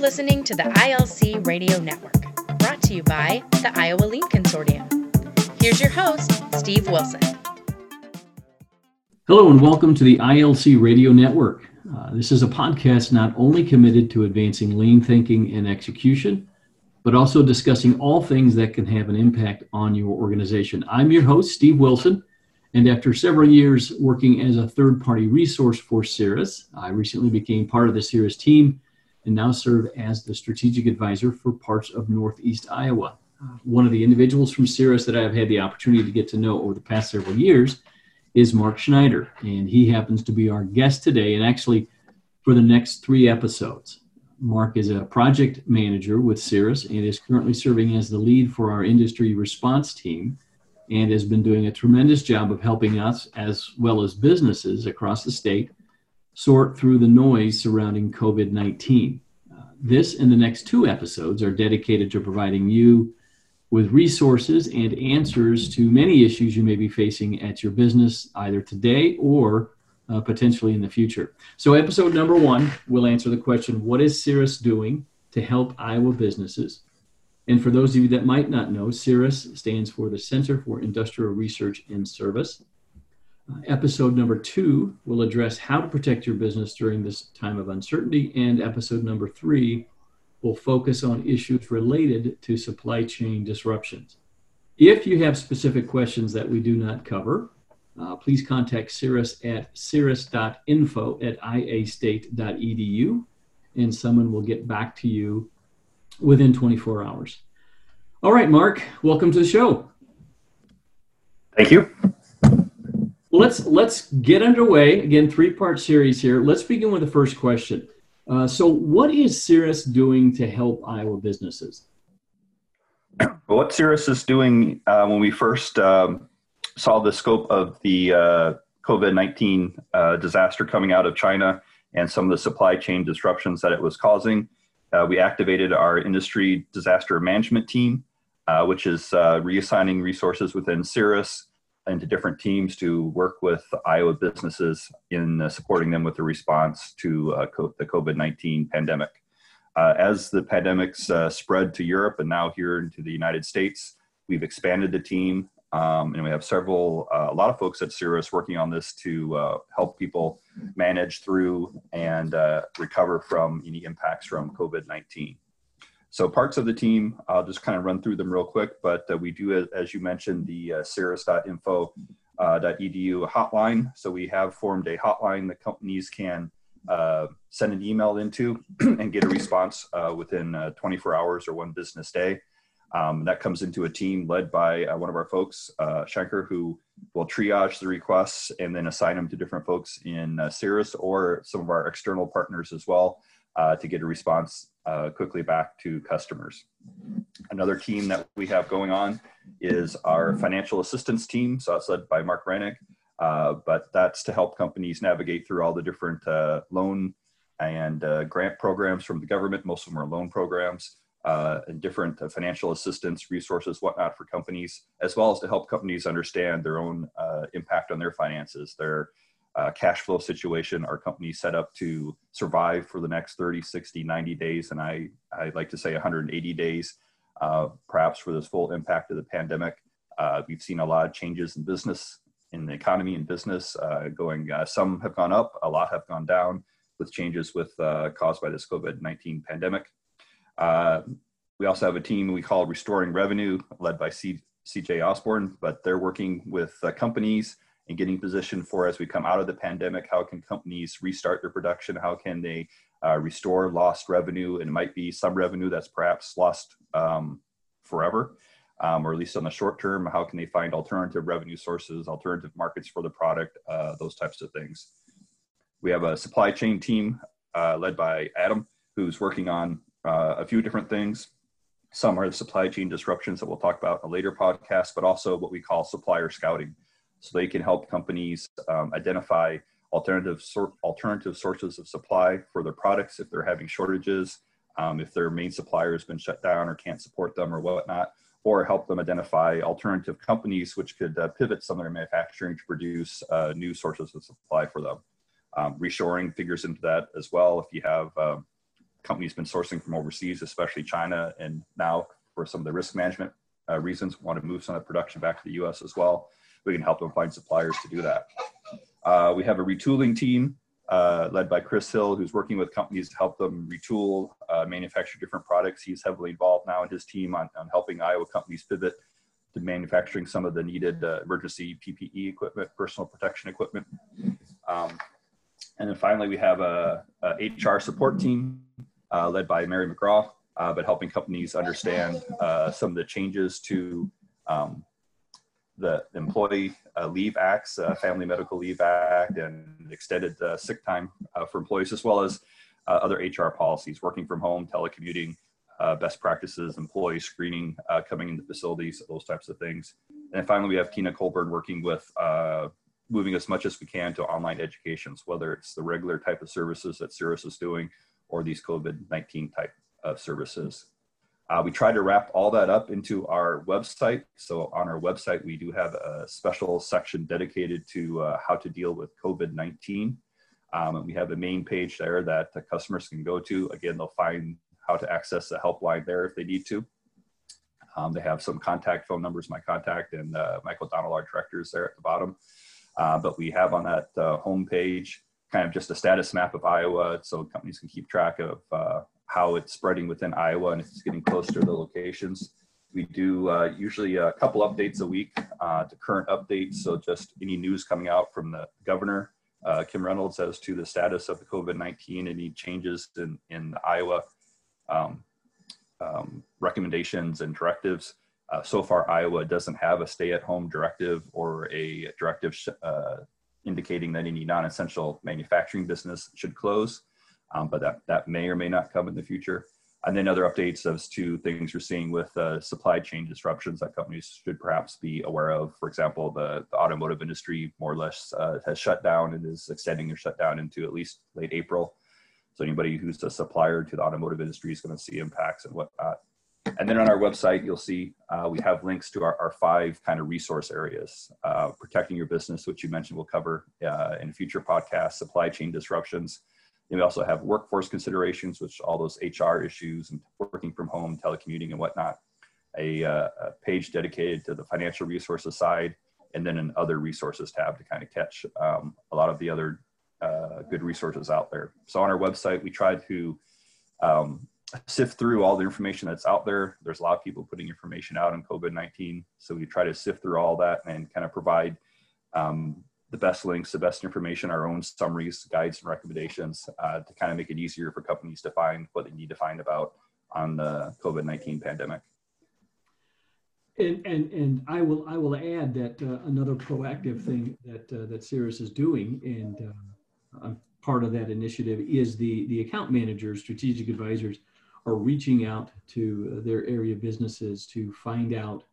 listening to the ILC Radio Network, brought to you by the Iowa Lean Consortium. Here's your host, Steve Wilson. Hello, and welcome to the ILC Radio Network. Uh, this is a podcast not only committed to advancing lean thinking and execution, but also discussing all things that can have an impact on your organization. I'm your host, Steve Wilson, and after several years working as a third party resource for CIRAS, I recently became part of the CIRAS team and now serve as the strategic advisor for parts of Northeast Iowa. One of the individuals from CIRAS that I've had the opportunity to get to know over the past several years is Mark Schneider, and he happens to be our guest today and actually for the next three episodes. Mark is a project manager with CIRAS and is currently serving as the lead for our industry response team and has been doing a tremendous job of helping us as well as businesses across the state sort through the noise surrounding COVID 19. Uh, this and the next two episodes are dedicated to providing you with resources and answers to many issues you may be facing at your business, either today or uh, potentially in the future. So, episode number one will answer the question What is CIRAS doing to help Iowa businesses? And for those of you that might not know, CIRAS stands for the Center for Industrial Research and Service. Uh, episode number two will address how to protect your business during this time of uncertainty. And episode number three will focus on issues related to supply chain disruptions. If you have specific questions that we do not cover, uh, please contact CIRAS at ciras.info at iastate.edu and someone will get back to you within 24 hours. All right, Mark, welcome to the show. Thank you. Let's let's get underway. Again, three-part series here. Let's begin with the first question. Uh, so, what is CIRAS doing to help Iowa businesses? What CIRAS is doing uh, when we first um, saw the scope of the uh, COVID 19 uh, disaster coming out of China and some of the supply chain disruptions that it was causing, uh, we activated our industry disaster management team, uh, which is reassigning resources within CIRAS into different teams to work with Iowa businesses in uh, supporting them with the response to uh, the COVID 19 pandemic. Uh, as the pandemics uh, spread to Europe and now here into the United States, we've expanded the team um, and we have several, uh, a lot of folks at CIRAS working on this to uh, help people manage through and recover from any impacts from COVID 19. So parts of the team, I'll just kind of run through them real quick, but uh, we do, as you mentioned, the uh, ciras.info uh, hotline. So we have formed a hotline that companies can uh, send an email into and get a response uh, within uh, 24 hours or one business day. Um, that comes into a team led by uh, one of our folks, uh, who will triage the requests and then assign them to different folks in uh, CIRAS or some of our external partners as well uh, to get a response uh, quickly back to customers. Another team that we have going on is our financial assistance team. So that's led by Mark Rennick, uh, but that's to help companies navigate through all the different uh, loan and grant programs from the government. Most of them are loan programs. Uh, and different financial assistance resources, whatnot, for companies, as well as to help companies understand their own impact on their finances, their uh, cash flow situation. Our company set up to survive for the next 30 60 90 days and i i like to say 180 days uh, perhaps for this full impact of the pandemic. Uh, we've seen a lot of changes in business in the economy and business uh, going uh, some have gone up a lot have gone down with changes with uh, caused by this covid-19 pandemic we also have a team we call restoring revenue led by cj osborne but they're working with companies and getting positioned for as we come out of the pandemic. How can companies restart their production? How can they uh, restore lost revenue? And it might be some revenue that's perhaps lost um, forever, um, or at least on the short term. How can they find alternative revenue sources, alternative markets for the product, uh, those types of things. We have a supply chain team uh, led by Adam, who's working on uh, a few different things. Some are the supply chain disruptions that we'll talk about in a later podcast, but also what we call supplier scouting so they can help companies um, identify alternative sor- alternative sources of supply for their products if they're having shortages, um, if their main supplier has been shut down or can't support them or whatnot, or help them identify alternative companies which could uh, pivot some of their manufacturing to produce uh, new sources of supply for them. Um, reshoring figures into that as well. If you have um, companies been sourcing from overseas, especially China, and now for some of the risk management uh, reasons want to move some of the production back to the U.S. as well. We can help them find suppliers to do that. Uh, we have a retooling team uh, led by Chris Hill, who's working with companies to help them retool, uh, manufacture different products. He's heavily involved now in his team on, on helping Iowa companies pivot to manufacturing some of the needed uh, emergency PPE equipment, personal protection equipment. Um, and then finally, we have a, a HR support team led by Mary McGraw, uh, but helping companies understand uh, some of the changes to um, the Employee uh, Leave Acts, uh, Family Medical Leave Act, and extended uh, sick time for employees, as well as other HR policies, working from home, telecommuting, best practices, employee screening coming into facilities, those types of things. And finally, we have Tina Colburn working with moving as much as we can to online educations, whether it's the regular type of services that CIRAS is doing or these COVID-19 type of services. Uh, we try to wrap all that up into our website. So on our website, we do have a special section dedicated to uh, how to deal with COVID-19. Um, and we have a main page there that the customers can go to. Again, they'll find how to access the helpline there if they need to. Um, they have some contact phone numbers, my contact, and uh, Mike O'Donnell, our director, is there at the bottom. Uh, but we have on that uh, home page kind of just a status map of Iowa so companies can keep track of uh, how it's spreading within Iowa and if it's getting closer to the locations. We do uh, usually a couple updates a week uh, to current updates. So just any news coming out from the governor, uh, Kim Reynolds, as to the status of the COVID-19, any changes in, in Iowa um, um, recommendations and directives. Uh, so far, Iowa doesn't have a stay-at-home directive or a directive uh, indicating that any non-essential manufacturing business should close um, but that, that may or may not come in the future. And then other updates as to things you're seeing with uh, supply chain disruptions that companies should perhaps be aware of. For example, the, the automotive industry more or less uh, has shut down and is extending their shutdown into at least late April. So anybody who's a supplier to the automotive industry is going to see impacts and whatnot. And then on our website, you'll see uh, we have links to our, our five kind of resource areas. Uh, protecting your business, which you mentioned we'll cover uh, in future podcasts, supply chain disruptions, and we also have workforce considerations, which all those HR issues and working from home, telecommuting and whatnot. A, uh, a page dedicated to the financial resources side, and then an other resources tab to kind of catch um, a lot of the other uh, good resources out there. So on our website, we try to um, sift through all the information that's out there. There's a lot of people putting information out on COVID-19. So we try to sift through all that and kind of provide um, the best links, the best information, our own summaries, guides, and recommendations uh, to kind of make it easier for companies to find what they need to find about on the COVID nineteen pandemic. And, and and I will I will add that uh, another proactive thing that uh, that CIRAS is doing, and uh, part of that initiative, is the the account managers, strategic advisors, are reaching out to their area businesses to find out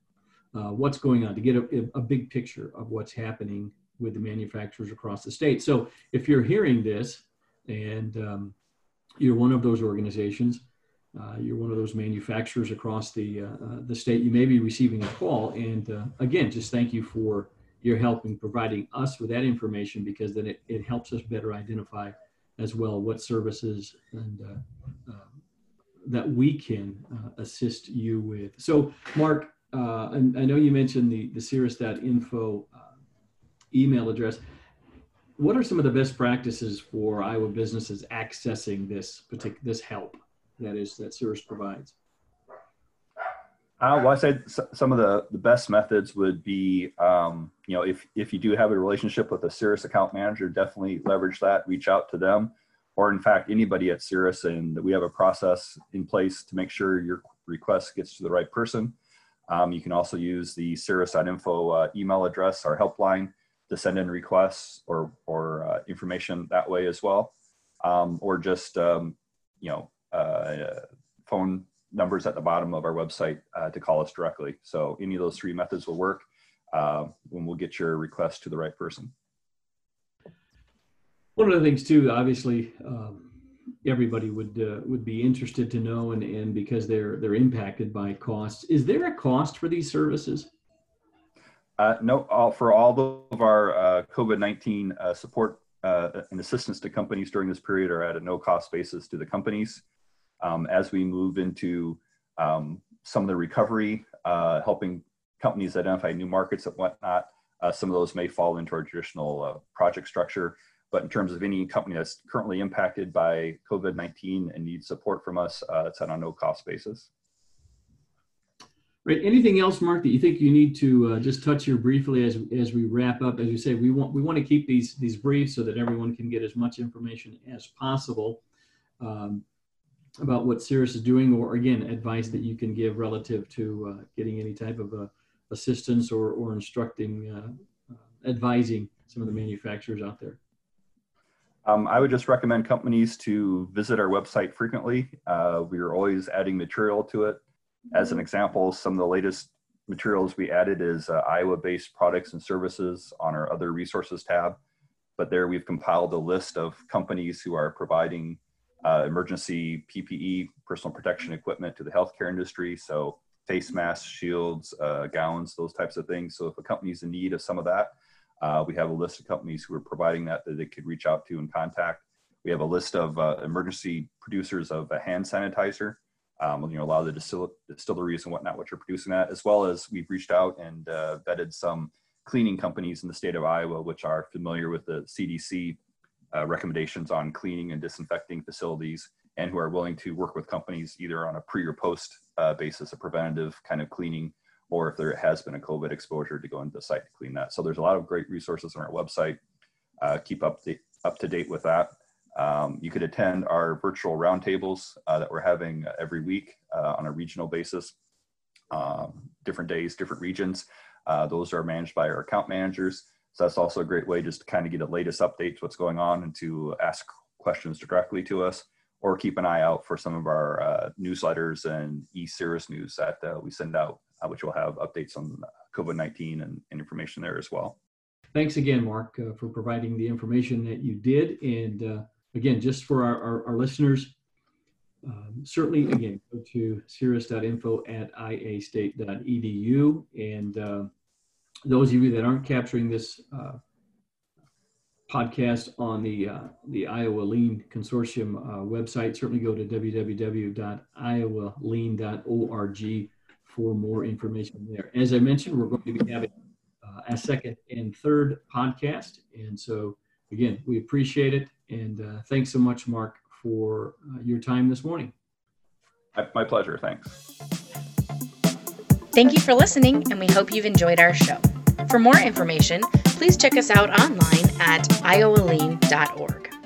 uh, what's going on, to get a, a big picture of what's happening with the manufacturers across the state. So if you're hearing this and um, you're one of those organizations, uh, you're one of those manufacturers across the uh, uh, the state, you may be receiving a call. And uh, again, just thank you for your help in providing us with that information because then it, it helps us better identify as well what services and uh, uh, that we can assist you with. So, Mark, I, I, know you mentioned the the ciras.info email address. What are some of the best practices for Iowa businesses accessing this particular this help that is that CIRAS provides? Uh, well, I said some of the, the best methods would be, um, you know, if, if you do have a relationship with a CIRAS account manager, definitely leverage that, reach out to them, or in fact, anybody at CIRAS, and that we have a process in place to make sure your request gets to the right person. Um, you can also use the CIRAS.info uh, email address, our helpline, to send in requests or, or uh, information that way as well. Um, or just, um, you know, uh, phone numbers at the bottom of our website uh, to call us directly. So any of those three methods will work uh, when we'll get your request to the right person. One of the things too, obviously, um, everybody would uh, would be interested to know, and, and because they're they're impacted by costs, is there a cost for these services? Uh, no, all, for all of our uh, COVID-19 uh, support uh, and assistance to companies during this period are at a no cost basis to the companies. Um, as we move into um, some of the recovery, uh, helping companies identify new markets and whatnot, some of those may fall into our traditional project structure. But in terms of any company that's currently impacted by COVID 19 and needs support from us, uh, it's on a no cost basis. Right. Anything else, Mark, that you think you need to uh, just touch here briefly as as we wrap up? As you say, we want we want to keep these these brief so that everyone can get as much information as possible um, about what CIRAS is doing, or again, advice that you can give relative to uh, getting any type of uh, assistance or or instructing, uh, uh, advising some of the manufacturers out there. Um, I would just recommend companies to visit our website frequently. Uh, we are always adding material to it. As an example, some of the latest materials we added is uh, Iowa-based products and services on our other resources tab. But there we've compiled a list of companies who are providing uh, emergency PPE, personal protection equipment to the healthcare industry. So face masks, shields, uh, gowns, those types of things. So if a company is in need of some of that, uh, we have a list of companies who are providing that that they could reach out to and contact. We have a list of uh, emergency producers of a hand sanitizer. Um, you know, a lot of the distil- distilleries and whatnot, which are producing that, as well as we've reached out and uh, vetted some cleaning companies in the state of Iowa, which are familiar with the CDC uh, recommendations on cleaning and disinfecting facilities, and who are willing to work with companies either on a pre or post uh, basis, a preventative kind of cleaning or if there has been a COVID exposure to go into the site to clean that. So there's a lot of great resources on our website. Uh, keep up, the, up to date with that. Um, you could attend our virtual roundtables uh, that we're having every week uh, on a regional basis, um, different days, different regions. Uh, those are managed by our account managers. So that's also a great way just to kind of get the latest updates, what's going on, and to ask questions directly to us, or keep an eye out for some of our uh, newsletters and e-CIRAS news that uh, we send out uh, which will have updates on COVID 19 and, and, information there as well. Thanks again, Mark, uh, for providing the information that you did. And uh, again, just for our, our, our listeners, um, certainly, again, go to ciras.info at iastate.edu. And uh, those of you that aren't capturing this uh, podcast on the uh, the Iowa Lean Consortium uh, website, certainly go to www.iowalean.org for more information there. As I mentioned, we're going to be having uh, a second and third podcast. And so, again, we appreciate it. And uh, thanks so much, Mark, for uh, your time this morning. My pleasure. Thanks. Thank you for listening, and we hope you've enjoyed our show. For more information, please check us out online at iowalean.org.